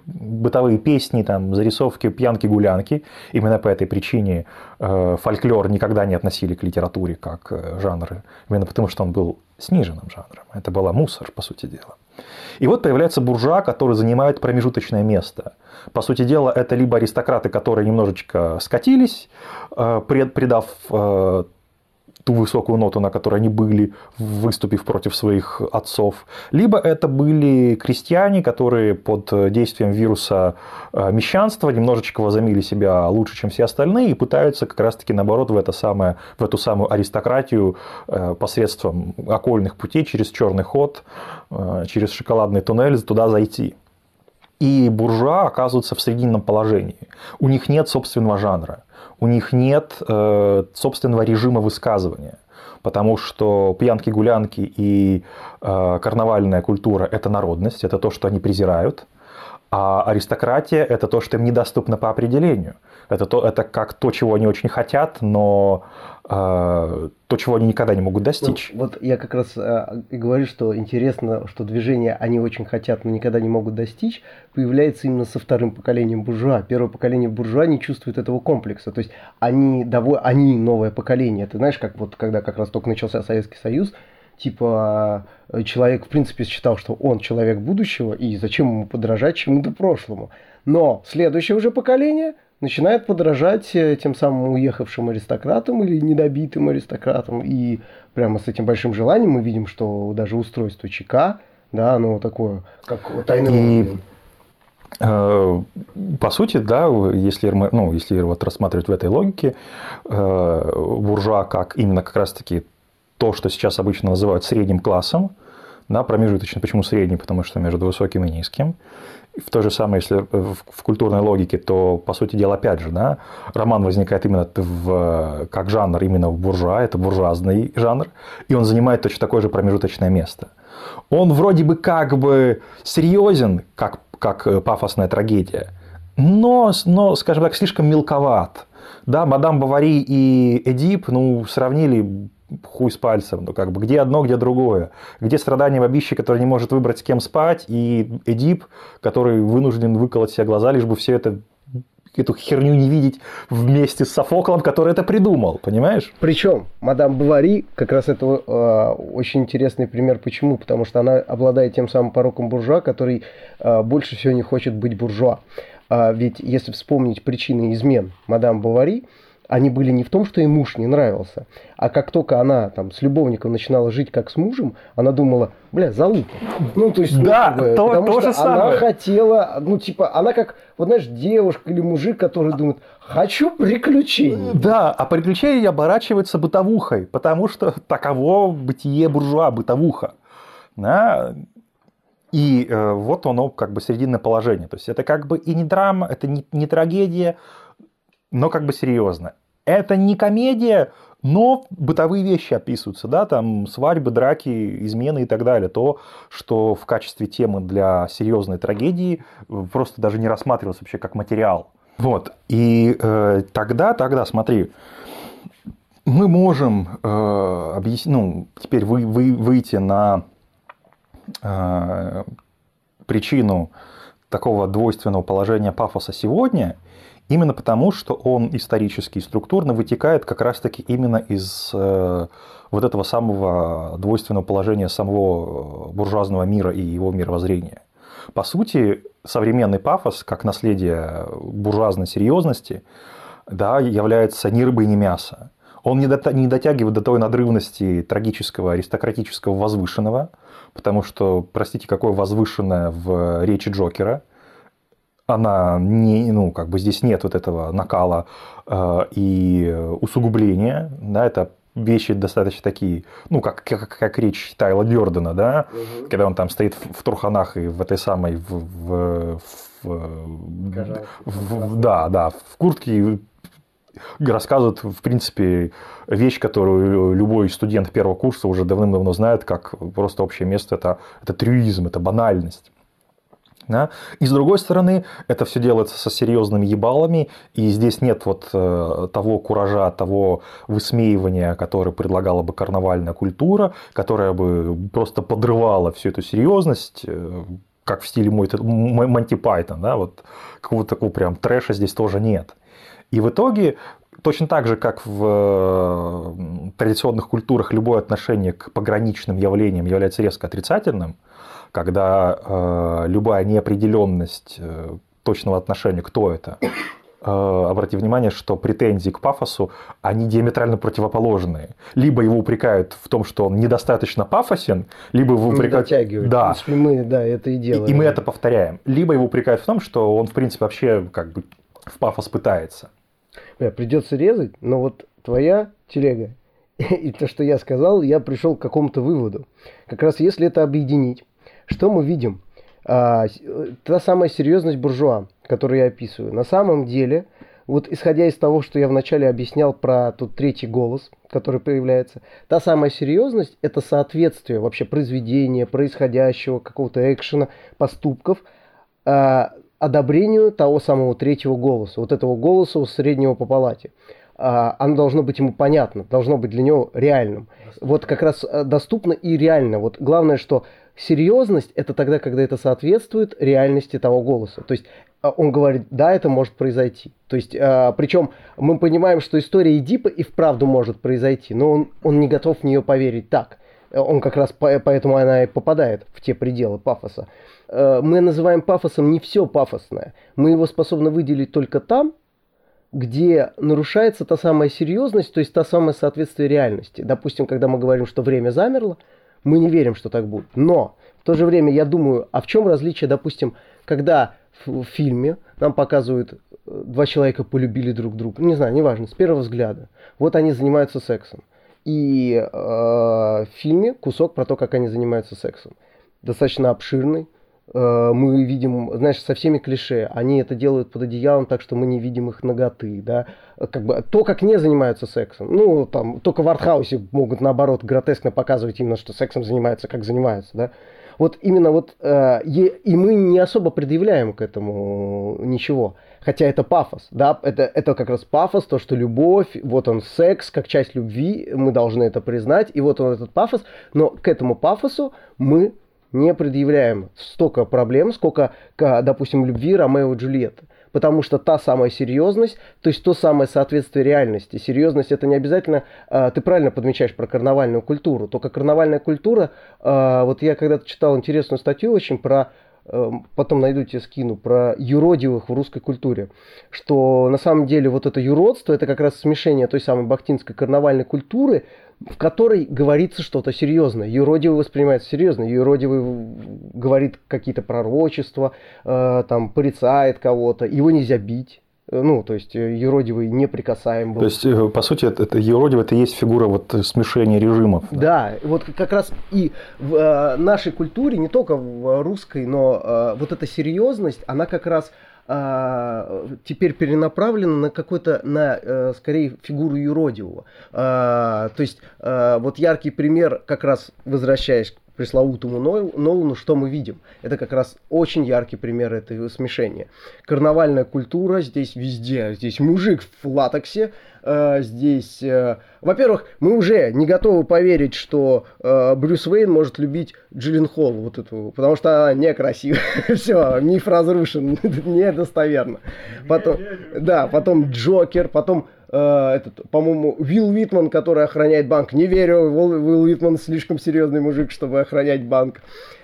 бытовые песни, там, зарисовки, пьянки, гулянки. Именно по этой причине э, фольклор никогда не относили к литературе как э, жанр, именно потому что он был сниженным жанром. Это была мусор, по сути дела. И вот появляется буржуа, который занимает промежуточное место. По сути дела, это либо аристократы, которые немножечко скатились, э, придав ту высокую ноту, на которой они были, выступив против своих отцов. Либо это были крестьяне, которые под действием вируса э, мещанства немножечко возомнили себя лучше, чем все остальные, и пытаются как раз-таки, наоборот, в, это самое, в эту самую аристократию э, посредством окольных путей, через черный ход, э, через шоколадный туннель туда зайти. И буржуа оказываются в срединном положении. У них нет собственного жанра у них нет э, собственного режима высказывания. Потому что пьянки-гулянки и э, карнавальная культура – это народность, это то, что они презирают. А аристократия – это то, что им недоступно по определению. Это, то, это как то, чего они очень хотят, но э, то, чего они никогда не могут достичь. Ну, вот я как раз э, говорю, что интересно, что движение они очень хотят, но никогда не могут достичь, появляется именно со вторым поколением буржуа. Первое поколение буржуа не чувствует этого комплекса. То есть они, доволь... они новое поколение. Ты знаешь, как вот когда как раз только начался Советский Союз, типа э, человек в принципе считал, что он человек будущего, и зачем ему подражать чему-то прошлому. Но следующее уже поколение начинает подражать э, тем самым уехавшим аристократам или недобитым аристократам. И прямо с этим большим желанием мы видим, что даже устройство ЧК, да, оно такое, как тайное... И... Э, по сути, да, если, ну, если вот рассматривать в этой логике, буржуа как именно как раз-таки то, что сейчас обычно называют средним классом, да, промежуточно. Почему средний? Потому что между высоким и низким. В то же самое, если в культурной логике, то, по сути дела, опять же, да, роман возникает именно в, как жанр, именно в буржуа, это буржуазный жанр, и он занимает точно такое же промежуточное место. Он вроде бы как бы серьезен, как, как пафосная трагедия, но, но, скажем так, слишком мелковат. Да, мадам Бавари и Эдип, ну, сравнили хуй с пальцем, ну как бы где одно, где другое. Где страдания бабищи, который не может выбрать с кем спать, и Эдип, который вынужден выколоть себе глаза, лишь бы все это эту херню не видеть вместе с Софоклом, который это придумал, понимаешь? Причем мадам Бавари, как раз это э, очень интересный пример. Почему? Потому что она обладает тем самым пороком буржуа, который э, больше всего не хочет быть буржуа. А ведь если вспомнить причины измен мадам Бавари, они были не в том, что ей муж не нравился, а как только она там с любовником начинала жить как с мужем, она думала, бля, залупа. Ну, то есть, да, ну, то, потому то что же самое. она хотела, ну, типа, она как, вот знаешь, девушка или мужик, который думает, хочу приключений. Да, а приключения оборачиваются бытовухой, потому что таково бытие буржуа, бытовуха. Да? И э, вот оно как бы срединное положение. То есть это как бы и не драма, это не, не трагедия, но как бы серьезно. Это не комедия, но бытовые вещи описываются, да, там свадьбы, драки, измены и так далее. То, что в качестве темы для серьезной трагедии просто даже не рассматривалось вообще как материал. Вот. И э, тогда, тогда, смотри, мы можем э, объяснить, ну, теперь вы, вы, выйти на э, причину такого двойственного положения пафоса сегодня Именно потому, что он исторически и структурно вытекает как раз-таки именно из э, вот этого самого двойственного положения самого буржуазного мира и его мировоззрения. По сути, современный пафос, как наследие буржуазной серьезности, да, является ни рыбой, ни мясо. Он не дотягивает до той надрывности трагического, аристократического, возвышенного, потому что, простите, какое возвышенное в речи Джокера – она не, ну, как бы здесь нет вот этого накала э, и усугубления, да, это вещи достаточно такие, ну, как, как, как речь Тайла Дёрдена, да, угу. когда он там стоит в, в Труханах и в этой самой, в, в, в, в, да, да, в куртке рассказывает, в принципе, вещь, которую любой студент первого курса уже давным-давно знает, как просто общее место, это, это трюизм, это банальность. Да? И с другой стороны, это все делается со серьезными ебалами, и здесь нет вот э, того куража, того высмеивания, которое предлагала бы карнавальная культура, которая бы просто подрывала всю эту серьезность, э, как в стиле мой, Монти Пайтон, да, вот какого-то такого прям трэша здесь тоже нет. И в итоге точно так же, как в э, традиционных культурах любое отношение к пограничным явлениям является резко отрицательным, когда э, любая неопределенность э, точного отношения, кто это, э, обратите внимание, что претензии к пафосу, они диаметрально противоположные. Либо его упрекают в том, что он недостаточно пафосен, либо его упрекают... Не Да. Принципе, мы, да, это и делаем. И, и мы это повторяем. Либо его упрекают в том, что он, в принципе, вообще как бы в пафос пытается. Бля, придется резать, но вот твоя телега и то, что я сказал, я пришел к какому-то выводу. Как раз если это объединить, что мы видим? А, та самая серьезность буржуа, которую я описываю. На самом деле, вот исходя из того, что я вначале объяснял про тот третий голос, который появляется, та самая серьезность – это соответствие вообще произведения, происходящего, какого-то экшена, поступков, а, одобрению того самого третьего голоса, вот этого голоса у среднего по палате. А, оно должно быть ему понятно, должно быть для него реальным. Доступно. Вот как раз э, доступно и реально. Вот главное, что серьезность это тогда, когда это соответствует реальности того голоса. То есть э, он говорит, да, это может произойти. То есть, э, причем мы понимаем, что история Эдипа и вправду может произойти, но он, он не готов в нее поверить так. Он как раз по, поэтому она и попадает в те пределы пафоса. Мы называем пафосом не все пафосное. Мы его способны выделить только там, где нарушается та самая серьезность, то есть та самая соответствие реальности. Допустим, когда мы говорим, что время замерло, мы не верим, что так будет. Но в то же время я думаю, а в чем различие, допустим, когда в фильме нам показывают, э, два человека полюбили друг друга, не знаю, неважно, с первого взгляда. Вот они занимаются сексом. И э, в фильме кусок про то, как они занимаются сексом. Достаточно обширный, мы видим, знаешь, со всеми клише, они это делают под одеялом, так что мы не видим их ноготы, да, как бы то, как не занимаются сексом, ну, там, только в артхаусе могут, наоборот, гротескно показывать именно, что сексом занимаются, как занимаются, да, вот именно вот, э, и мы не особо предъявляем к этому ничего, хотя это пафос, да, это, это как раз пафос, то, что любовь, вот он секс, как часть любви, мы должны это признать, и вот он этот пафос, но к этому пафосу мы не предъявляем столько проблем, сколько, к, допустим, любви Ромео и Джульетты. Потому что та самая серьезность, то есть то самое соответствие реальности. Серьезность это не обязательно, э, ты правильно подмечаешь про карнавальную культуру, только карнавальная культура, э, вот я когда-то читал интересную статью очень про потом найду тебе скину, про юродивых в русской культуре, что на самом деле вот это юродство, это как раз смешение той самой бахтинской карнавальной культуры, в которой говорится что-то серьезное. Юродивый воспринимается серьезно, юродивый говорит какие-то пророчества, э, там, порицает кого-то, его нельзя бить ну, то есть э, юродивый неприкасаем был. То есть, э, по сути, это, это юродивый это есть фигура вот смешения режимов. Да, да вот как раз и в э, нашей культуре, не только в русской, но э, вот эта серьезность, она как раз э, теперь перенаправлена на какой-то, на, э, скорее, фигуру юродивого. Э, то есть, э, вот яркий пример, как раз возвращаясь пресловутому Нолану, что мы видим? Это как раз очень яркий пример этого смешения. Карнавальная культура здесь везде. Здесь мужик в латексе, э, здесь... Э, во-первых, мы уже не готовы поверить, что э, Брюс Уэйн может любить Джиллин Холл, вот эту, потому что она некрасивая. Все, миф разрушен, недостоверно. Потом, да, потом Джокер, потом э, этот, по-моему, Вилл Витман, который охраняет банк. Не верю, Вилл Витман слишком серьезный мужик, чтобы охранять банк.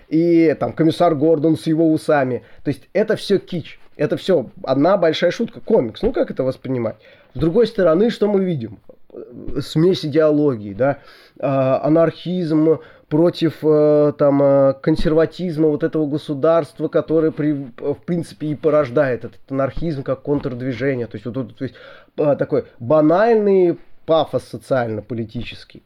И там комиссар Гордон с его усами. То есть это все кич. Это все одна большая шутка, комикс. Ну как это воспринимать? С другой стороны, что мы видим? Смесь идеологий, да, анархизм против там консерватизма вот этого государства, которое при, в принципе и порождает этот анархизм как контрдвижение, то есть вот, вот то есть, такой банальный пафос социально-политический.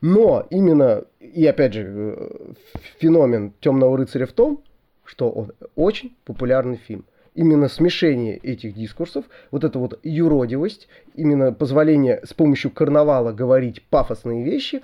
Но именно, и опять же, э, феномен Темного рыцаря в том, что он очень популярный фильм. Именно смешение этих дискурсов, вот эта вот юродивость, именно позволение с помощью карнавала говорить пафосные вещи,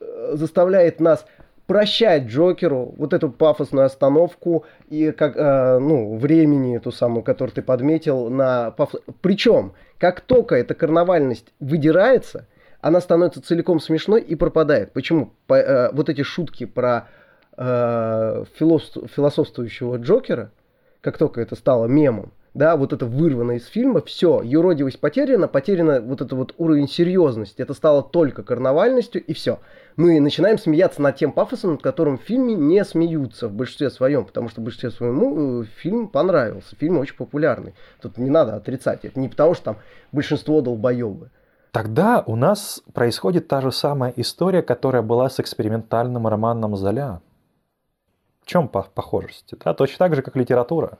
э, заставляет нас прощать Джокеру вот эту пафосную остановку и как э, ну времени эту самую, которую ты подметил на пафос. Причем как только эта карнавальность выдирается, она становится целиком смешной и пропадает. Почему? По, э, вот эти шутки про э, философствующего Джокера, как только это стало мемом, да, вот это вырвано из фильма, все, юродивость потеряна, потеряна вот этот вот уровень серьезности, это стало только карнавальностью и все. Мы начинаем смеяться над тем пафосом, над которым в фильме не смеются в большинстве своем, потому что в большинстве своему э, фильм понравился, фильм очень популярный. Тут не надо отрицать, это не потому что там большинство долбоебы. Тогда у нас происходит та же самая история, которая была с экспериментальным романом Золя. В чем похожесть? Да, точно так же, как литература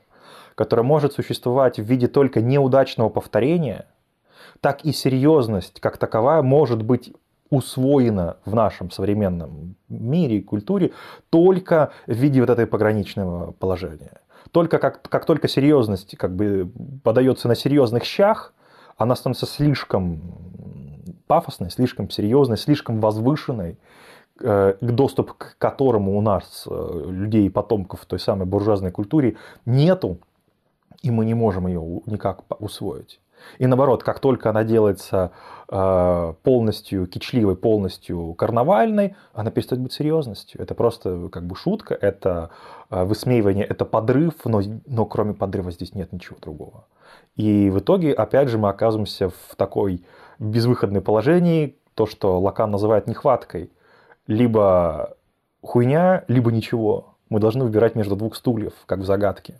которая может существовать в виде только неудачного повторения, так и серьезность как таковая может быть усвоена в нашем современном мире и культуре только в виде вот этой пограничного положения. Только как, как только серьезность как бы подается на серьезных щах, она становится слишком пафосной, слишком серьезной, слишком возвышенной, э, доступ к которому у нас, э, людей, потомков той самой буржуазной культуре, нету, и мы не можем ее никак усвоить. И наоборот, как только она делается э, полностью кичливой, полностью карнавальной, она перестает быть серьезностью. Это просто как бы шутка, это высмеивание, это подрыв, но, но кроме подрыва здесь нет ничего другого. И в итоге, опять же, мы оказываемся в такой безвыходной положении, то, что Лакан называет нехваткой. Либо хуйня, либо ничего. Мы должны выбирать между двух стульев, как в загадке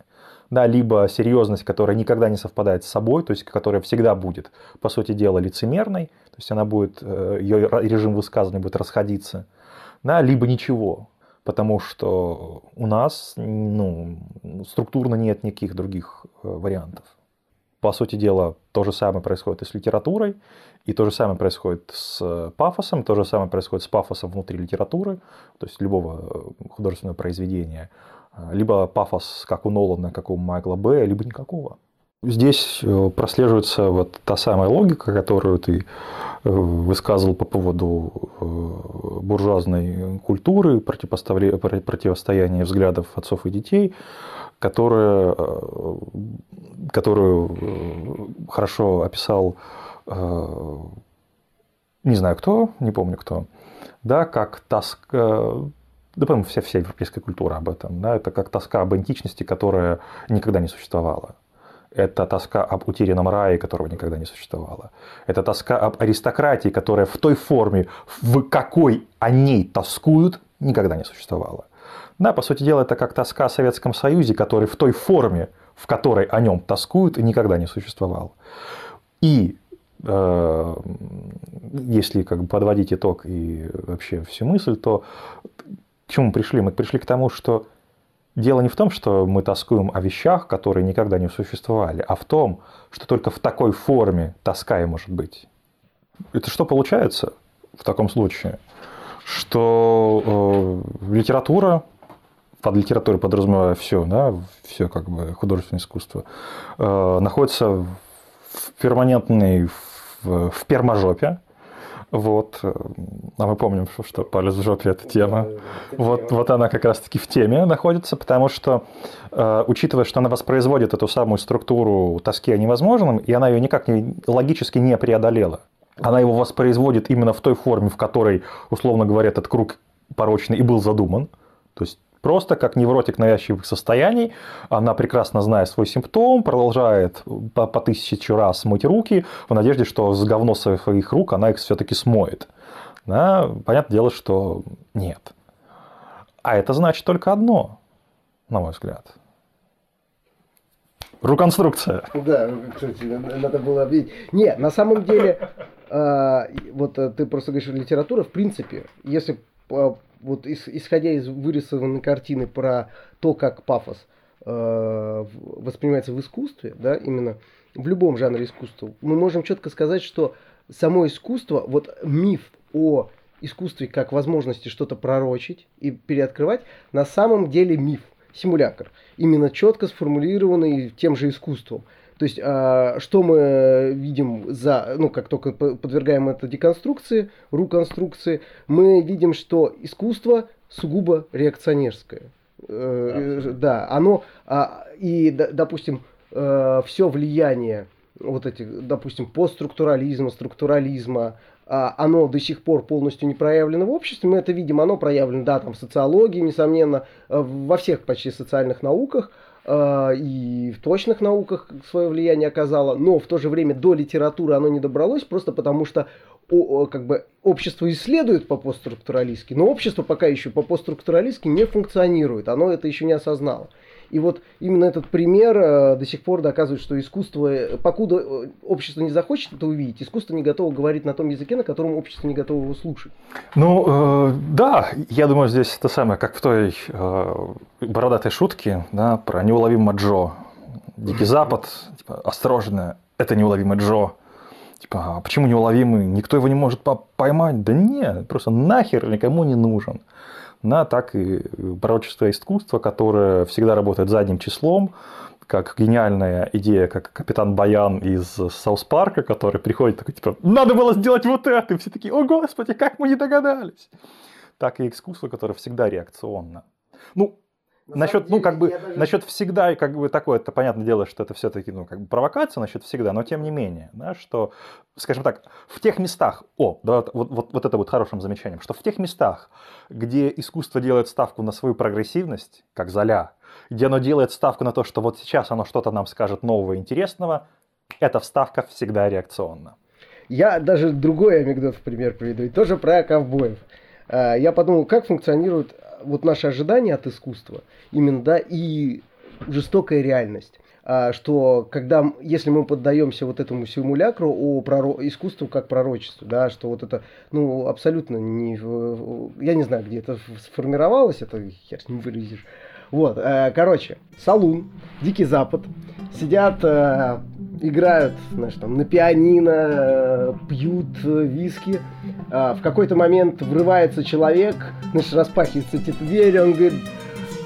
да, либо серьезность, которая никогда не совпадает с собой, то есть которая всегда будет, по сути дела, лицемерной, то есть она будет, э, ее режим высказывания будет расходиться, да, либо ничего, потому что у нас ну, структурно нет никаких других э, вариантов. По сути дела, то же самое происходит и с литературой, и то же самое происходит с пафосом, то же самое происходит с пафосом внутри литературы, то есть любого э, художественного произведения – либо пафос, как у Нолана, как у Майкла Б, либо никакого. Здесь э, прослеживается вот та самая логика, которую ты э, высказывал по поводу э, буржуазной культуры, противостояния взглядов отцов и детей, которая, которую хорошо описал, не знаю кто, не помню кто, да, как тоска, да, по-моему, вся, вся европейская культура об этом. Да? Это как тоска об античности, которая никогда не существовала. Это тоска об утерянном рае, которого никогда не существовало. Это тоска об аристократии, которая в той форме, в какой о ней тоскуют, никогда не существовала. Да, по сути дела, это как тоска о Советском Союзе, который в той форме, в которой о нем тоскуют, никогда не существовал. И э, если как бы подводить итог и вообще всю мысль, то к чему мы пришли? Мы пришли к тому, что дело не в том, что мы тоскуем о вещах, которые никогда не существовали, а в том, что только в такой форме тоска и может быть. Это что получается в таком случае? Что э, литература, под литературой подразумевая все, да, все как бы художественное искусство, э, находится в перманентной в, в перможопе, вот. А мы помним, что, что палец в жопе – это тема. Вот, вот она как раз-таки в теме находится, потому что, э, учитывая, что она воспроизводит эту самую структуру тоски о невозможном, и она ее никак не, логически не преодолела. Она его воспроизводит именно в той форме, в которой, условно говоря, этот круг порочный и был задуман. То есть Просто как невротик навязчивых состояний, она прекрасно зная свой симптом, продолжает по, по тысячу раз мыть руки в надежде, что с говно своих рук она их все-таки смоет. Да? Понятное дело, что нет. А это значит только одно, на мой взгляд. Руконструкция. Да, кстати, надо было объяснить. Не, на самом деле, э, вот э, ты просто говоришь, литература, в принципе, если э, вот исходя из вырисованной картины про то, как пафос воспринимается в искусстве, да, именно в любом жанре искусства, мы можем четко сказать, что само искусство, вот миф о искусстве как возможности что-то пророчить и переоткрывать, на самом деле миф симулятор, именно четко сформулированный тем же искусством. То есть, а, что мы видим за, ну, как только подвергаем это деконструкции, руконструкции, мы видим, что искусство сугубо реакционерское. Э, да, оно, а, и, допустим, э, все влияние вот этих, допустим, постструктурализма, структурализма, а, оно до сих пор полностью не проявлено в обществе. Мы это видим, оно проявлено, да, там в социологии, несомненно, э, во всех почти социальных науках э, и в точных науках свое влияние оказало, но в то же время до литературы оно не добралось, просто потому что о, как бы общество исследует по постструктуралистски, но общество пока еще по постструктуралистски не функционирует, оно это еще не осознало. И вот именно этот пример э, до сих пор доказывает, что искусство, э, покуда э, общество не захочет это увидеть, искусство не готово говорить на том языке, на котором общество не готово его слушать. Ну, э, да, я думаю, здесь это самое, как в той э, бородатой шутке да, про неуловимого Джо. Дикий Запад, типа, осторожно, это неуловимый Джо. Типа, а почему неуловимый? Никто его не может поймать. Да нет, просто нахер никому не нужен на так и пророчество искусства, которое всегда работает задним числом, как гениальная идея, как капитан Баян из Саус Парка, который приходит такой, типа, надо было сделать вот это, и все такие, о господи, как мы не догадались. Так и искусство, которое всегда реакционно. Ну, насчет, ну, как бы, даже... насчет всегда, как бы такое, это понятное дело, что это все-таки, ну, как бы провокация насчет всегда, но тем не менее, да, что, скажем так, в тех местах, о, да, вот, вот, вот это будет хорошим замечанием, что в тех местах, где искусство делает ставку на свою прогрессивность, как Золя, где оно делает ставку на то, что вот сейчас оно что-то нам скажет нового и интересного, эта вставка всегда реакционна. Я даже другой анекдот в пример приведу, и тоже про ковбоев. А, я подумал, как функционирует вот наши ожидания от искусства, именно, да, и жестокая реальность а, что когда, если мы поддаемся вот этому симулякру о проро... искусству как пророчеству, да, что вот это, ну, абсолютно не, я не знаю, где это сформировалось, это хер не выразишь. Вот, э, короче, Салун, Дикий Запад, сидят, э, играют, знаешь, там, на пианино, э, пьют э, виски. Э, в какой-то момент врывается человек, значит, распахивается эти двери, он говорит,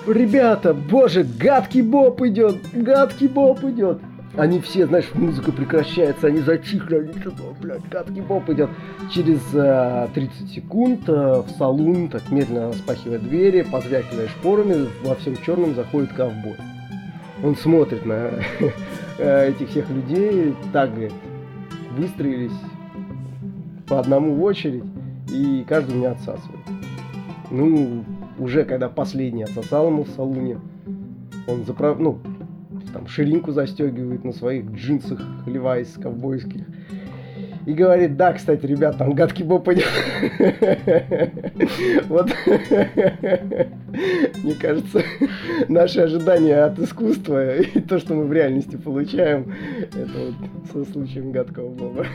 ребята, боже, гадкий боб идет, гадкий боб идет. Они все, знаешь, музыка прекращается, они затихли, они что-то, блядь, гадкий боб идет. Через э, 30 секунд э, в салун, так медленно распахивая двери, позвякивая шпорами, во всем черном заходит ковбой. Он смотрит на э, этих всех людей, говорит, выстроились по одному в очередь, и каждый меня отсасывает. Ну, уже когда последний отсосал ему в салуне, он заправ... ну, там ширинку застегивает на своих джинсах Левайс ковбойских. И говорит, да, кстати, ребят, там гадкий боб идет. Вот, мне кажется, наши ожидания от искусства и то, что мы в реальности получаем, это вот со случаем гадкого боба.